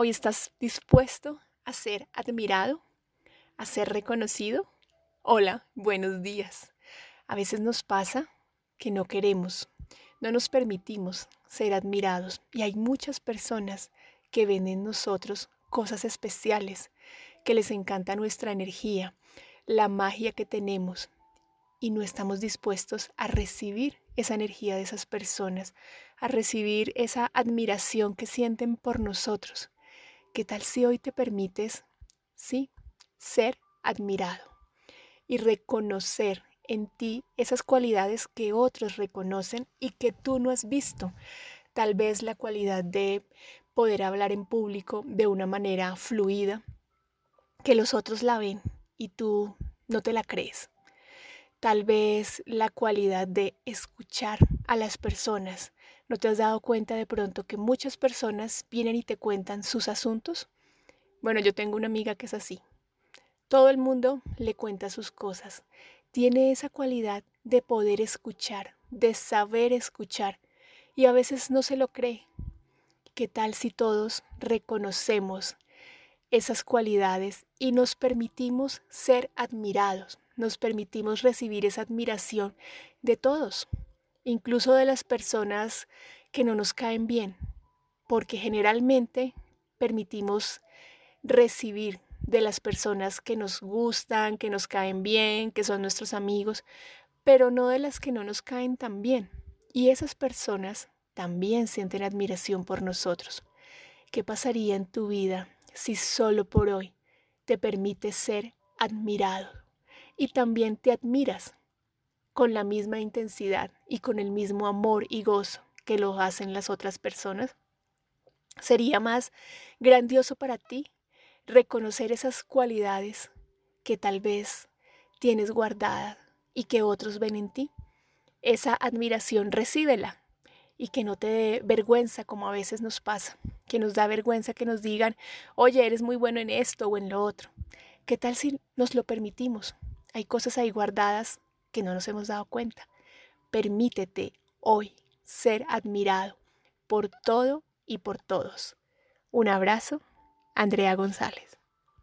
Hoy estás dispuesto a ser admirado, a ser reconocido. Hola, buenos días. A veces nos pasa que no queremos, no nos permitimos ser admirados y hay muchas personas que ven en nosotros cosas especiales, que les encanta nuestra energía, la magia que tenemos y no estamos dispuestos a recibir esa energía de esas personas, a recibir esa admiración que sienten por nosotros. ¿Qué tal si hoy te permites, sí, ser admirado y reconocer en ti esas cualidades que otros reconocen y que tú no has visto? Tal vez la cualidad de poder hablar en público de una manera fluida, que los otros la ven y tú no te la crees. Tal vez la cualidad de escuchar a las personas ¿No te has dado cuenta de pronto que muchas personas vienen y te cuentan sus asuntos? Bueno, yo tengo una amiga que es así. Todo el mundo le cuenta sus cosas. Tiene esa cualidad de poder escuchar, de saber escuchar, y a veces no se lo cree. ¿Qué tal si todos reconocemos esas cualidades y nos permitimos ser admirados, nos permitimos recibir esa admiración de todos? Incluso de las personas que no nos caen bien, porque generalmente permitimos recibir de las personas que nos gustan, que nos caen bien, que son nuestros amigos, pero no de las que no nos caen tan bien. Y esas personas también sienten admiración por nosotros. ¿Qué pasaría en tu vida si solo por hoy te permites ser admirado y también te admiras con la misma intensidad y con el mismo amor y gozo que lo hacen las otras personas? ¿Sería más grandioso para ti reconocer esas cualidades que tal vez tienes guardadas y que otros ven en ti? Esa admiración recíbela y que no te dé vergüenza como a veces nos pasa, que nos da vergüenza que nos digan, oye, eres muy bueno en esto o en lo otro. ¿Qué tal si nos lo permitimos? Hay cosas ahí guardadas que no nos hemos dado cuenta. Permítete hoy ser admirado por todo y por todos. Un abrazo, Andrea González.